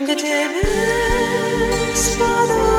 Gdyby spadł